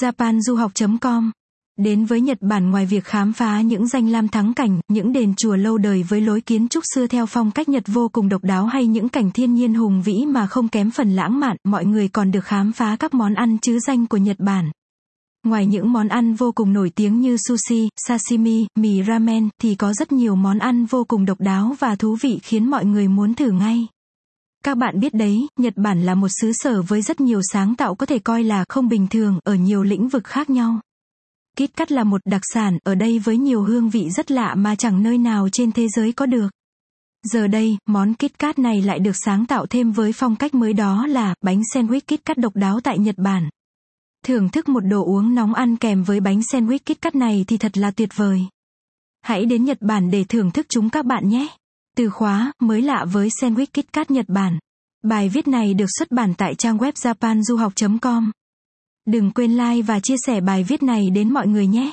japanduhoc.com Đến với Nhật Bản ngoài việc khám phá những danh lam thắng cảnh, những đền chùa lâu đời với lối kiến trúc xưa theo phong cách Nhật vô cùng độc đáo hay những cảnh thiên nhiên hùng vĩ mà không kém phần lãng mạn, mọi người còn được khám phá các món ăn chứ danh của Nhật Bản. Ngoài những món ăn vô cùng nổi tiếng như sushi, sashimi, mì ramen, thì có rất nhiều món ăn vô cùng độc đáo và thú vị khiến mọi người muốn thử ngay. Các bạn biết đấy, Nhật Bản là một xứ sở với rất nhiều sáng tạo có thể coi là không bình thường ở nhiều lĩnh vực khác nhau. Kít cắt là một đặc sản ở đây với nhiều hương vị rất lạ mà chẳng nơi nào trên thế giới có được. Giờ đây, món kít Kat này lại được sáng tạo thêm với phong cách mới đó là bánh sandwich kít cắt độc đáo tại Nhật Bản. Thưởng thức một đồ uống nóng ăn kèm với bánh sandwich kít cắt này thì thật là tuyệt vời. Hãy đến Nhật Bản để thưởng thức chúng các bạn nhé. Từ khóa, mới lạ với sandwich Kit Kat Nhật Bản. Bài viết này được xuất bản tại trang web japanduhoc.com. Đừng quên like và chia sẻ bài viết này đến mọi người nhé.